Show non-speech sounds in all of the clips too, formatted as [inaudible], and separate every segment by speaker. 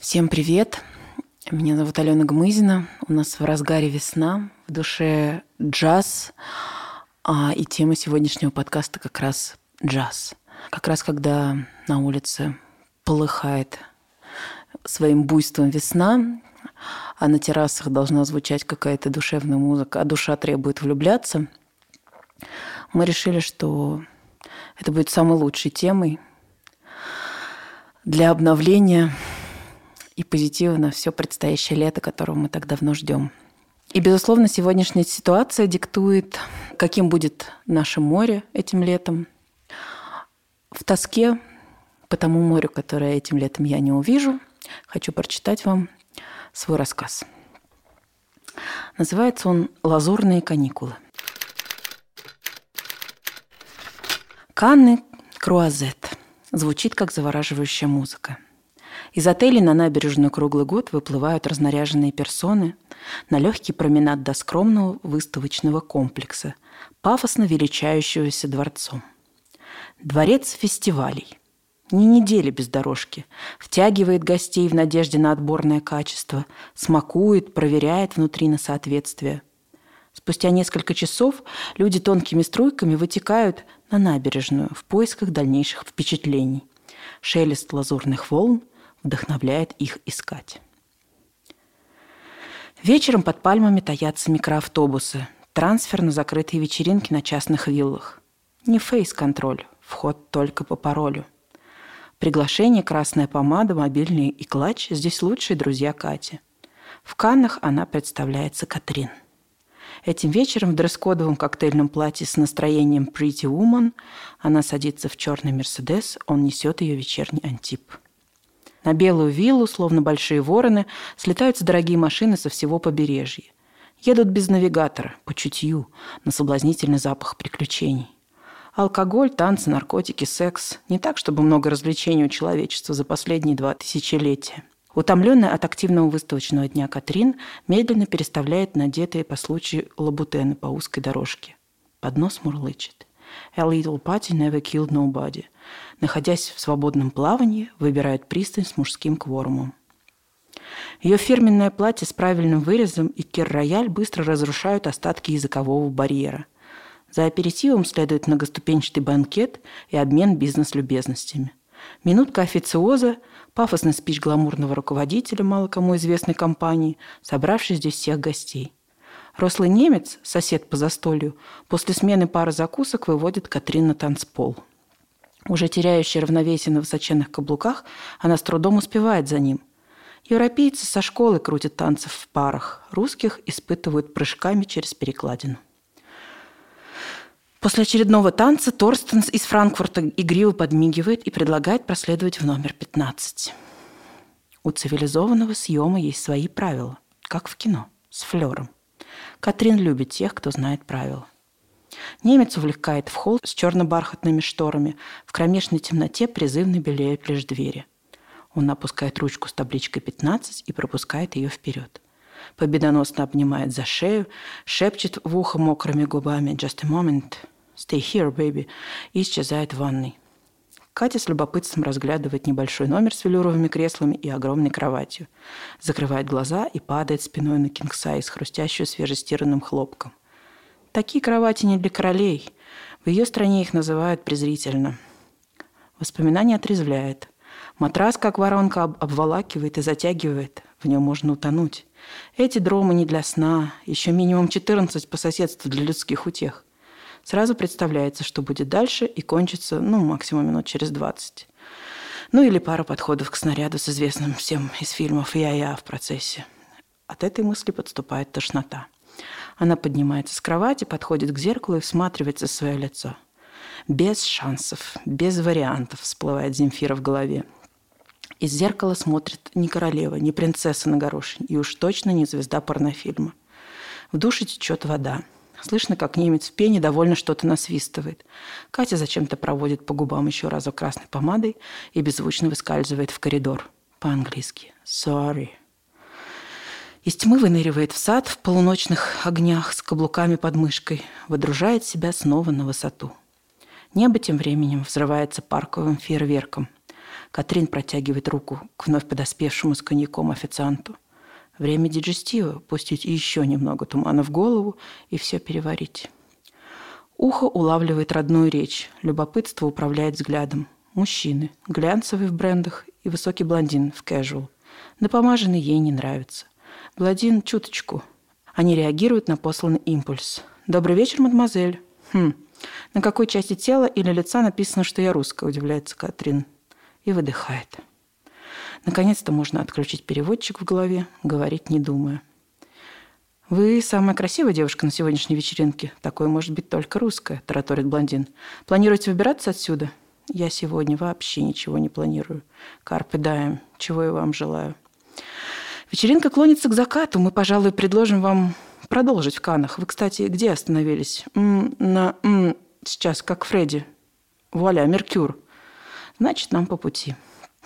Speaker 1: Всем привет! Меня зовут Алена Гмызина. У нас в разгаре весна, в душе джаз. А, и тема сегодняшнего подкаста как раз джаз. Как раз когда на улице полыхает своим буйством весна, а на террасах должна звучать какая-то душевная музыка, а душа требует влюбляться, мы решили, что это будет самой лучшей темой для обновления и позитива на все предстоящее лето, которого мы так давно ждем. И, безусловно, сегодняшняя ситуация диктует, каким будет наше море этим летом. В тоске по тому морю, которое этим летом я не увижу, хочу прочитать вам свой рассказ. Называется он «Лазурные каникулы». Канны Круазет. Звучит как завораживающая музыка. Из отелей на набережную круглый год выплывают разнаряженные персоны на легкий променад до скромного выставочного комплекса, пафосно величающегося дворцом. Дворец фестивалей. Ни недели без дорожки. Втягивает гостей в надежде на отборное качество, смакует, проверяет внутри на соответствие. Спустя несколько часов люди тонкими струйками вытекают на набережную в поисках дальнейших впечатлений. Шелест лазурных волн вдохновляет их искать. Вечером под пальмами таятся микроавтобусы, трансфер на закрытые вечеринки на частных виллах. Не фейс-контроль, вход только по паролю. Приглашение, красная помада, мобильный и клатч – здесь лучшие друзья Кати. В Каннах она представляется Катрин. Этим вечером в дресс-кодовом коктейльном платье с настроением Pretty Woman она садится в черный Мерседес, он несет ее вечерний антип. На белую виллу, словно большие вороны, слетаются дорогие машины со всего побережья. Едут без навигатора, по чутью, на соблазнительный запах приключений. Алкоголь, танцы, наркотики, секс. Не так, чтобы много развлечений у человечества за последние два тысячелетия. Утомленная от активного выставочного дня Катрин медленно переставляет надетые по случаю лабутены по узкой дорожке. Поднос мурлычет. A little party never killed nobody – находясь в свободном плавании, выбирает пристань с мужским кворумом. Ее фирменное платье с правильным вырезом и кир-рояль быстро разрушают остатки языкового барьера. За аперитивом следует многоступенчатый банкет и обмен бизнес-любезностями. Минутка официоза, пафосный спич гламурного руководителя мало кому известной компании, собравший здесь всех гостей. Рослый немец, сосед по застолью, после смены пары закусок выводит Катрин на танцпол – уже теряющая равновесие на высоченных каблуках, она с трудом успевает за ним. Европейцы со школы крутят танцев в парах, русских испытывают прыжками через перекладину. После очередного танца Торстенс из Франкфурта игриво подмигивает и предлагает проследовать в номер 15. У цивилизованного съема есть свои правила, как в кино, с флером. Катрин любит тех, кто знает правила. Немец увлекает в холл с черно-бархатными шторами. В кромешной темноте призывно белеют лишь двери. Он опускает ручку с табличкой 15 и пропускает ее вперед. Победоносно обнимает за шею, шепчет в ухо мокрыми губами «Just a moment, stay here, baby» и исчезает в ванной. Катя с любопытством разглядывает небольшой номер с велюровыми креслами и огромной кроватью. Закрывает глаза и падает спиной на кингсайз, хрустящую свежестиранным хлопком. Такие кровати не для королей. В ее стране их называют презрительно. Воспоминание отрезвляет. Матрас, как воронка, обволакивает и затягивает. В нем можно утонуть. Эти дромы не для сна. Еще минимум 14 по соседству для людских утех. Сразу представляется, что будет дальше и кончится, ну, максимум минут через 20. Ну, или пара подходов к снаряду с известным всем из фильмов «Я-я» в процессе. От этой мысли подступает тошнота. Она поднимается с кровати, подходит к зеркалу и всматривается в свое лицо. Без шансов, без вариантов всплывает Земфира в голове. Из зеркала смотрит не королева, не принцесса на горошине, и уж точно не звезда порнофильма. В душе течет вода. Слышно, как немец в пене довольно что-то насвистывает. Катя зачем-то проводит по губам еще разок красной помадой и беззвучно выскальзывает в коридор. По-английски. «Sorry». Из тьмы выныривает в сад в полуночных огнях с каблуками под мышкой, выдружает себя снова на высоту. Небо тем временем взрывается парковым фейерверком. Катрин протягивает руку к вновь подоспевшему с коньяком официанту. Время диджестива, пустить еще немного тумана в голову и все переварить. Ухо улавливает родную речь, любопытство управляет взглядом. Мужчины, глянцевый в брендах и высокий блондин в casual. Напомаженный ей не нравится. Блондин чуточку. Они реагируют на посланный импульс. «Добрый вечер, мадемуазель». «Хм, на какой части тела или лица написано, что я русская?» – удивляется Катрин. И выдыхает. Наконец-то можно отключить переводчик в голове, говорить не думая. «Вы самая красивая девушка на сегодняшней вечеринке. Такое может быть только русская», – тараторит блондин. «Планируете выбираться отсюда?» Я сегодня вообще ничего не планирую. Карпы даем, чего я вам желаю. Вечеринка клонится к закату. Мы, пожалуй, предложим вам продолжить в Канах. Вы, кстати, где остановились? М на м сейчас, как Фредди. Вуаля, Меркюр. Значит, нам по пути.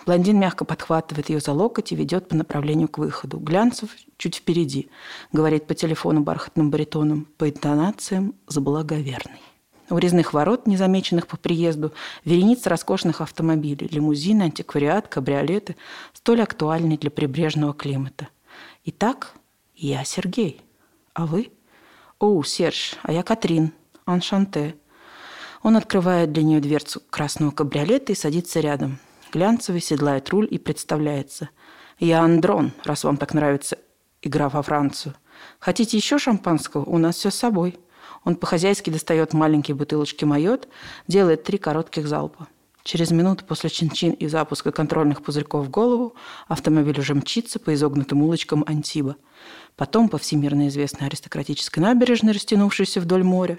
Speaker 1: Блондин мягко подхватывает ее за локоть и ведет по направлению к выходу. Глянцев чуть впереди. Говорит по телефону бархатным баритоном. По интонациям с благоверной. У резных ворот, незамеченных по приезду, вереница роскошных автомобилей, лимузины, антиквариат, кабриолеты, столь актуальны для прибрежного климата. Итак, я Сергей. А вы? О, Серж, а я Катрин. Аншанте. Он открывает для нее дверцу красного кабриолета и садится рядом. Глянцевый седлает руль и представляется. Я Андрон, раз вам так нравится игра во Францию. Хотите еще шампанского? У нас все с собой. Он по-хозяйски достает маленькие бутылочки майот, делает три коротких залпа. Через минуту после чин-чин и запуска контрольных пузырьков в голову автомобиль уже мчится по изогнутым улочкам Антиба. Потом по всемирно известной аристократической набережной, растянувшейся вдоль моря.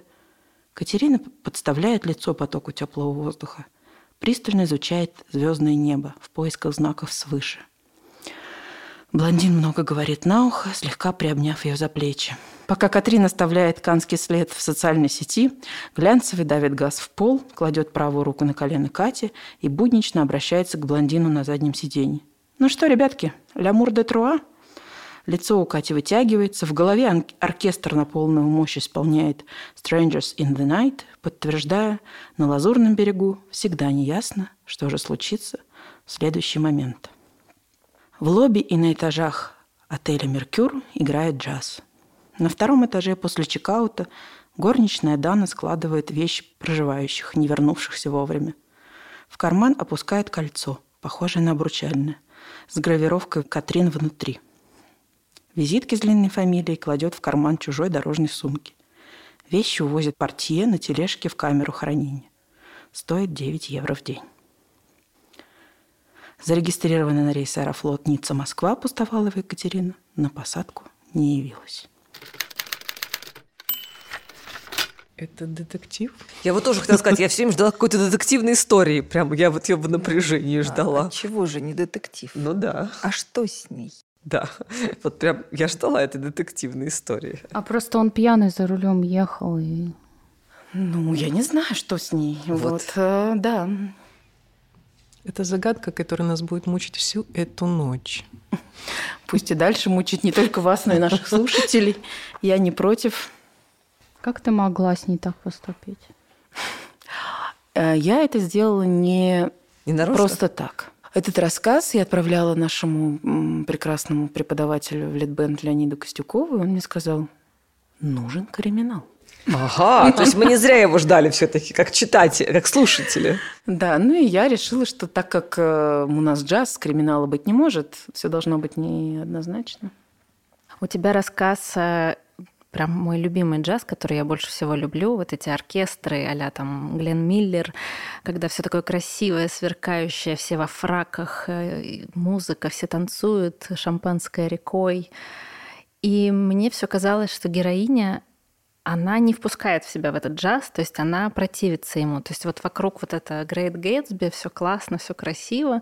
Speaker 1: Катерина подставляет лицо потоку теплого воздуха. Пристально изучает звездное небо в поисках знаков свыше. Блондин много говорит на ухо, слегка приобняв ее за плечи. Пока Катрин оставляет канский след в социальной сети, Глянцевый давит газ в пол, кладет правую руку на колено Кати и буднично обращается к блондину на заднем сиденье. «Ну что, ребятки, лямур де труа?» Лицо у Кати вытягивается, в голове оркестр на полную мощь исполняет «Strangers in the Night», подтверждая, на лазурном берегу всегда неясно, что же случится в следующий момент. В лобби и на этажах отеля «Меркюр» играет джаз – на втором этаже после чекаута горничная Дана складывает вещи проживающих, не вернувшихся вовремя. В карман опускает кольцо, похожее на обручальное, с гравировкой «Катрин» внутри. Визитки с длинной фамилией кладет в карман чужой дорожной сумки. Вещи увозит портье на тележке в камеру хранения. Стоит 9 евро в день. Зарегистрированная на рейс Аэрофлот Ницца-Москва Пустовалова Екатерина на посадку не явилась.
Speaker 2: Это детектив?
Speaker 3: Я вот тоже хотела сказать, я все время ждала какой-то детективной истории. Прям я вот ее в напряжении ждала.
Speaker 4: А, чего же не детектив?
Speaker 3: Ну да.
Speaker 4: А что с ней?
Speaker 3: Да, вот прям я ждала этой детективной истории.
Speaker 5: А просто он пьяный за рулем ехал и...
Speaker 1: Ну, я не знаю, что с ней. Вот, вот э, да.
Speaker 2: Это загадка, которая нас будет мучить всю эту ночь.
Speaker 1: Пусть и дальше мучить не только вас, но и наших слушателей. Я не против.
Speaker 5: Как ты могла с ней так поступить?
Speaker 1: Э, я это сделала не,
Speaker 3: не
Speaker 1: просто так. Этот рассказ я отправляла нашему прекрасному преподавателю в Литбенд Леониду Костюкову, и он мне сказал, нужен криминал.
Speaker 3: Ага, то есть мы не зря его ждали все-таки, как читатели, как слушатели.
Speaker 1: Да, ну и я решила, что так как э, у нас джаз, криминала быть не может, все должно быть неоднозначно.
Speaker 5: У тебя рассказ э, прям мой любимый джаз, который я больше всего люблю, вот эти оркестры а там Глен Миллер, когда все такое красивое, сверкающее, все во фраках, э, музыка, все танцуют, шампанское рекой. И мне все казалось, что героиня она не впускает в себя в этот джаз, то есть она противится ему. То есть вот вокруг вот это Great Gatsby, все классно, все красиво,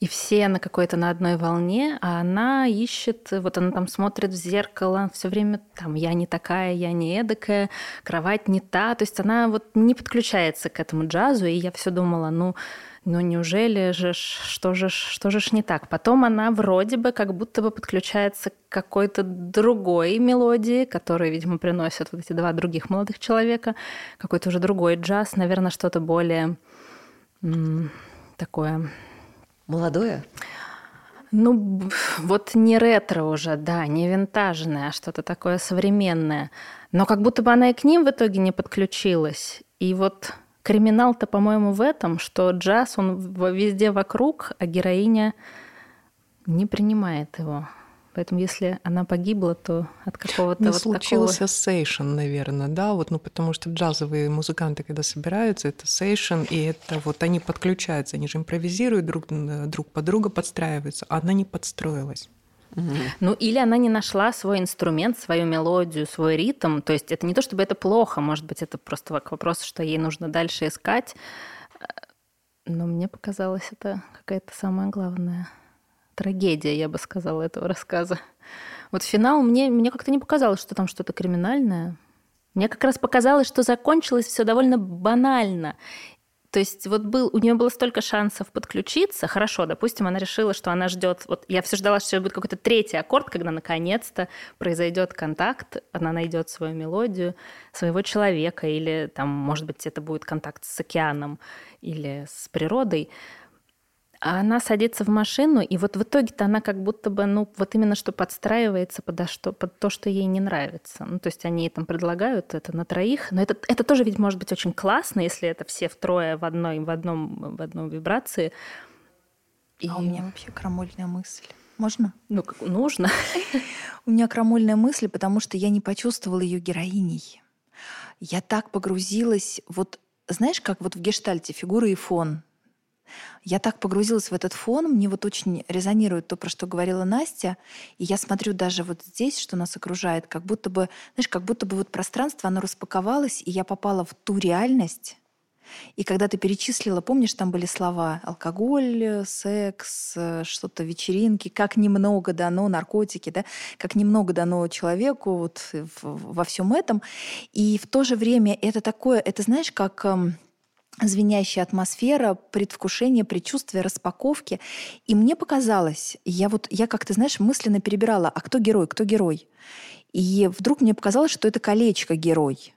Speaker 5: и все на какой-то на одной волне, а она ищет, вот она там смотрит в зеркало, все время там я не такая, я не эдакая, кровать не та, то есть она вот не подключается к этому джазу, и я все думала, ну ну неужели же, что же, что же ж не так? Потом она вроде бы как будто бы подключается к какой-то другой мелодии, которую, видимо, приносят вот эти два других молодых человека, какой-то уже другой джаз, наверное, что-то более такое
Speaker 3: Молодое?
Speaker 5: Ну, вот не ретро уже, да, не винтажное, а что-то такое современное. Но как будто бы она и к ним в итоге не подключилась. И вот криминал-то, по-моему, в этом, что джаз, он везде вокруг, а героиня не принимает его. Поэтому если она погибла, то от какого-то
Speaker 2: Ну,
Speaker 5: вот
Speaker 2: случился
Speaker 5: такого...
Speaker 2: сейшн, наверное, да, вот, ну, потому что джазовые музыканты, когда собираются, это сейшн, и это вот они подключаются, они же импровизируют друг, на- друг под друга, подстраиваются, а она не подстроилась.
Speaker 5: Ну, или она не нашла свой инструмент, свою мелодию, свой ритм. То есть это не то, чтобы это плохо, может быть, это просто к вопросу, что ей нужно дальше искать. Но мне показалось, это какая-то самая главная трагедия, я бы сказала, этого рассказа. Вот финал мне, мне как-то не показалось, что там что-то криминальное. Мне как раз показалось, что закончилось все довольно банально. То есть вот был, у нее было столько шансов подключиться. Хорошо, допустим, она решила, что она ждет. Вот я все ждала, что будет какой-то третий аккорд, когда наконец-то произойдет контакт, она найдет свою мелодию, своего человека, или там, может быть, это будет контакт с океаном или с природой. А она садится в машину, и вот в итоге-то она как будто бы, ну, вот именно что подстраивается под, что, под то, что ей не нравится. Ну, то есть они ей там предлагают это на троих, но это, это тоже ведь может быть очень классно, если это все втрое в одной, в одном, в одном вибрации. И,
Speaker 4: А у меня вообще крамольная мысль. Можно?
Speaker 5: ну, как нужно. [laughs]
Speaker 4: У меня крамольная мысль, потому что я не почувствовала ее героиней. Я так погрузилась, вот знаешь, как вот в гештальте фигура и фон. Я так погрузилась в этот фон, мне вот очень резонирует то, про что говорила Настя, и я смотрю даже вот здесь, что нас окружает, как будто бы, знаешь, как будто бы вот пространство, оно распаковалось, и я попала в ту реальность, и когда ты перечислила, помнишь, там были слова алкоголь, секс, что-то вечеринки, как немного дано, наркотики, да, как немного дано человеку вот во всем этом. И в то же время это такое, это знаешь, как эм, звенящая атмосфера, предвкушение, предчувствие, распаковки. И мне показалось, я вот, я как ты знаешь, мысленно перебирала, а кто герой, кто герой? И вдруг мне показалось, что это колечко герой.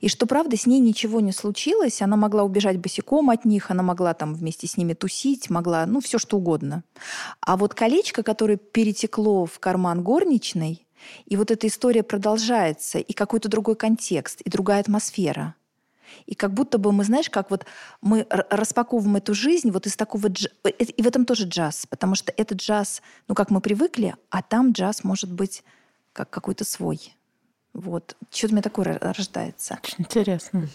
Speaker 4: И что, правда, с ней ничего не случилось. Она могла убежать босиком от них, она могла там вместе с ними тусить, могла, ну, все что угодно. А вот колечко, которое перетекло в карман горничной, и вот эта история продолжается, и какой-то другой контекст, и другая атмосфера. И как будто бы мы, знаешь, как вот мы распаковываем эту жизнь вот из такого дж... э, И в этом тоже джаз, потому что это джаз, ну, как мы привыкли, а там джаз может быть как какой-то свой. Вот. Что-то у меня такое рождается.
Speaker 1: Очень интересно.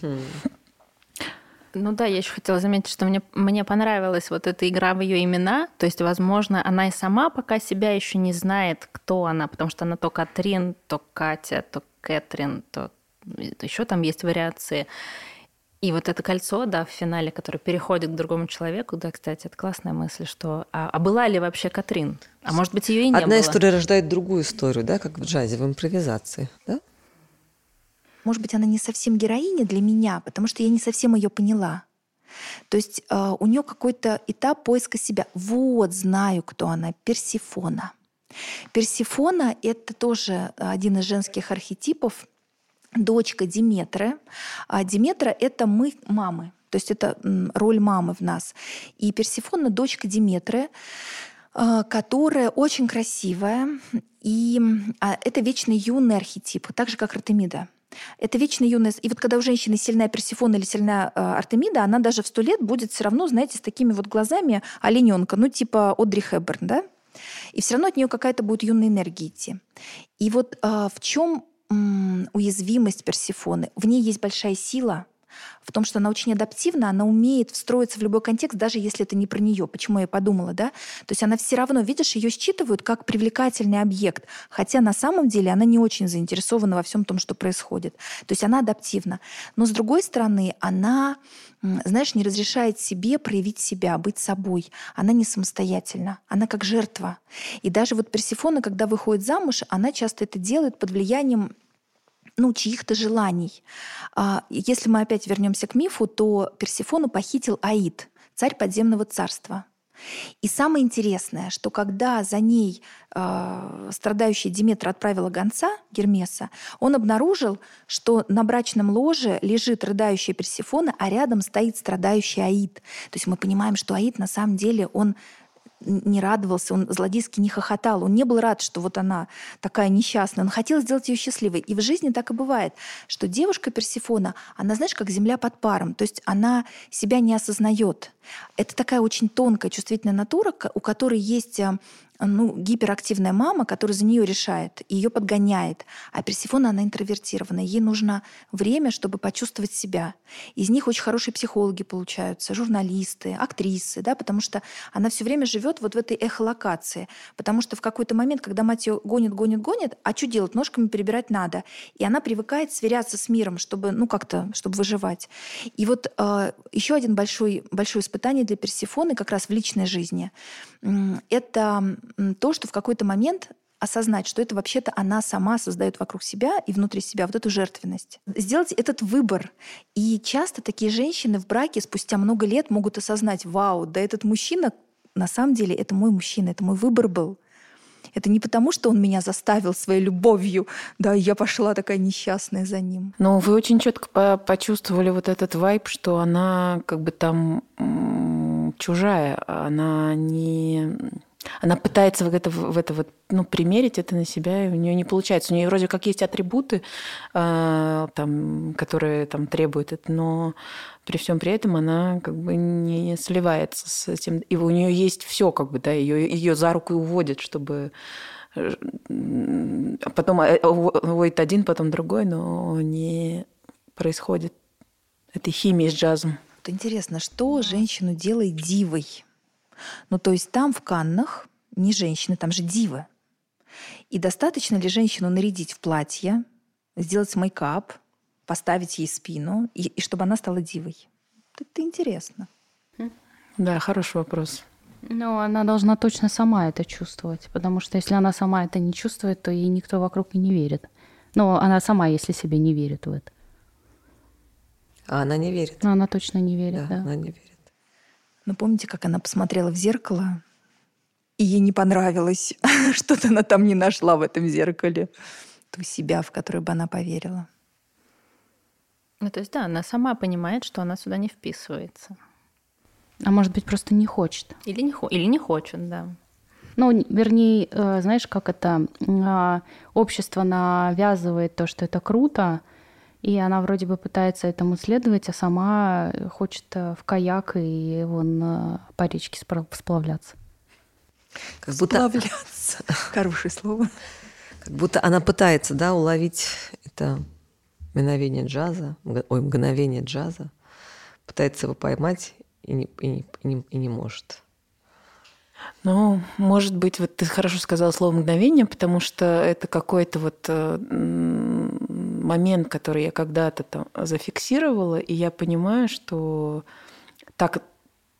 Speaker 5: Ну да, я еще хотела заметить, что мне, мне понравилась вот эта игра в ее имена. То есть, возможно, она и сама пока себя еще не знает, кто она, потому что она то Катрин, то Катя, то Кэтрин, то еще там есть вариации. И вот это кольцо, да, в финале, которое переходит к другому человеку, да, кстати, это классная мысль, что... А, а была ли вообще Катрин? А может быть, ее и не
Speaker 3: Одна
Speaker 5: было?
Speaker 3: история рождает другую историю, да, как в джазе, в импровизации, да?
Speaker 4: Может быть, она не совсем героиня для меня, потому что я не совсем ее поняла. То есть э, у нее какой-то этап поиска себя. Вот, знаю, кто она. Персифона. Персифона — это тоже один из женских архетипов. Дочка Диметры. А Диметра — это мы, мамы. То есть это роль мамы в нас. И Персифона — дочка Диметры, э, которая очень красивая. И а, это вечно юный архетип, так же, как Артемида. Это вечно юность. И вот когда у женщины сильная Персифона или сильная э, Артемида, она даже в сто лет будет все равно, знаете, с такими вот глазами олененка, ну типа Одри Хэбберн, да? И все равно от нее какая-то будет юная энергия идти. И вот э, в чем уязвимость Персифоны? В ней есть большая сила, в том, что она очень адаптивна, она умеет встроиться в любой контекст, даже если это не про нее. Почему я подумала, да? То есть она все равно, видишь, ее считывают как привлекательный объект, хотя на самом деле она не очень заинтересована во всем том, что происходит. То есть она адаптивна. Но с другой стороны, она, знаешь, не разрешает себе проявить себя, быть собой. Она не самостоятельна, она как жертва. И даже вот Персифона, когда выходит замуж, она часто это делает под влиянием ну, чьих-то желаний. А, Если мы опять вернемся к мифу, то Персифону похитил Аид, царь подземного царства. И самое интересное, что когда за ней э, страдающая Диметра отправила гонца Гермеса, он обнаружил, что на брачном ложе лежит рыдающая Персифона, а рядом стоит страдающий Аид. То есть мы понимаем, что Аид на самом деле он не радовался, он злодейски не хохотал, он не был рад, что вот она такая несчастная, он хотел сделать ее счастливой. И в жизни так и бывает, что девушка Персифона, она, знаешь, как земля под паром, то есть она себя не осознает. Это такая очень тонкая, чувствительная натура, у которой есть э, ну, гиперактивная мама, которая за нее решает, ее подгоняет. А Персифона, она интровертированная. Ей нужно время, чтобы почувствовать себя. Из них очень хорошие психологи получаются, журналисты, актрисы, да, потому что она все время живет вот в этой эхолокации. Потому что в какой-то момент, когда мать ее гонит, гонит, гонит, а что делать? Ножками перебирать надо. И она привыкает сверяться с миром, чтобы, ну, как-то, чтобы выживать. И вот э, еще один большой, большое испытание для Персифоны как раз в личной жизни — это то, что в какой-то момент осознать, что это вообще-то она сама создает вокруг себя и внутри себя вот эту жертвенность. Сделать этот выбор. И часто такие женщины в браке спустя много лет могут осознать, вау, да этот мужчина, на самом деле, это мой мужчина, это мой выбор был. Это не потому, что он меня заставил своей любовью, да, я пошла такая несчастная за ним.
Speaker 1: Но вы очень четко по почувствовали вот этот вайб, что она как бы там чужая, она не она пытается в это, в это вот, ну, примерить это на себя, и у нее не получается. У нее вроде как есть атрибуты, э, там, которые там требуют это, но при всем при этом она как бы не сливается с этим. И у нее есть все, как бы, да, ее, ее за руку уводят, чтобы а потом э, уводит один, потом другой, но не происходит этой химии с джазом.
Speaker 4: Интересно, что женщину делает дивой? Ну, то есть там в Каннах не женщины, там же дивы. И достаточно ли женщину нарядить в платье, сделать мейкап, поставить ей спину, и, и чтобы она стала дивой? Это интересно.
Speaker 1: Да, хороший вопрос.
Speaker 5: Ну, она должна точно сама это чувствовать, потому что если она сама это не чувствует, то ей никто вокруг и не верит. Но она сама, если себе не верит в это.
Speaker 3: А она не верит.
Speaker 5: Но она точно не верит, да. да.
Speaker 3: Она не верит.
Speaker 4: Но помните, как она посмотрела в зеркало, и ей не понравилось, [laughs] что-то она там не нашла в этом зеркале, ту себя, в которую бы она поверила.
Speaker 5: Ну, то есть, да, она сама понимает, что она сюда не вписывается. А может быть, просто не хочет. Или не, или не хочет, да. Ну, вернее, э, знаешь, как это а, общество навязывает то, что это круто, и она вроде бы пытается этому следовать, а сама хочет э, в каяк и вон э, по речке сплавляться.
Speaker 4: Как будто... Сплавляться. [laughs] Хорошее слово.
Speaker 3: Как будто она пытается, да, уловить это мгновение джаза, ой, мгновение джаза, пытается его поймать и не, и не, и не, и не может.
Speaker 1: Ну, может быть, вот ты хорошо сказала слово мгновение, потому что это какой-то вот э, момент, который я когда-то там зафиксировала, и я понимаю, что так,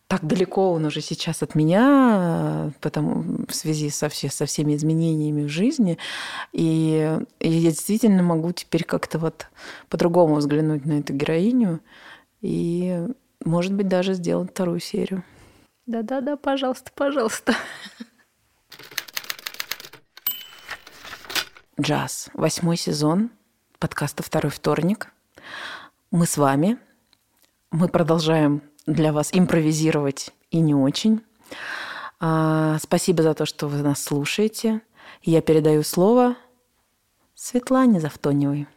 Speaker 1: так далеко он уже сейчас от меня, потому, в связи со, все, со всеми изменениями в жизни. И, и я действительно могу теперь как-то вот по-другому взглянуть на эту героиню и, может быть, даже сделать вторую серию.
Speaker 5: Да-да-да, пожалуйста, пожалуйста.
Speaker 1: Джаз. Восьмой сезон подкаста «Второй вторник». Мы с вами. Мы продолжаем для вас импровизировать и не очень. А, спасибо за то, что вы нас слушаете. Я передаю слово Светлане Завтоневой.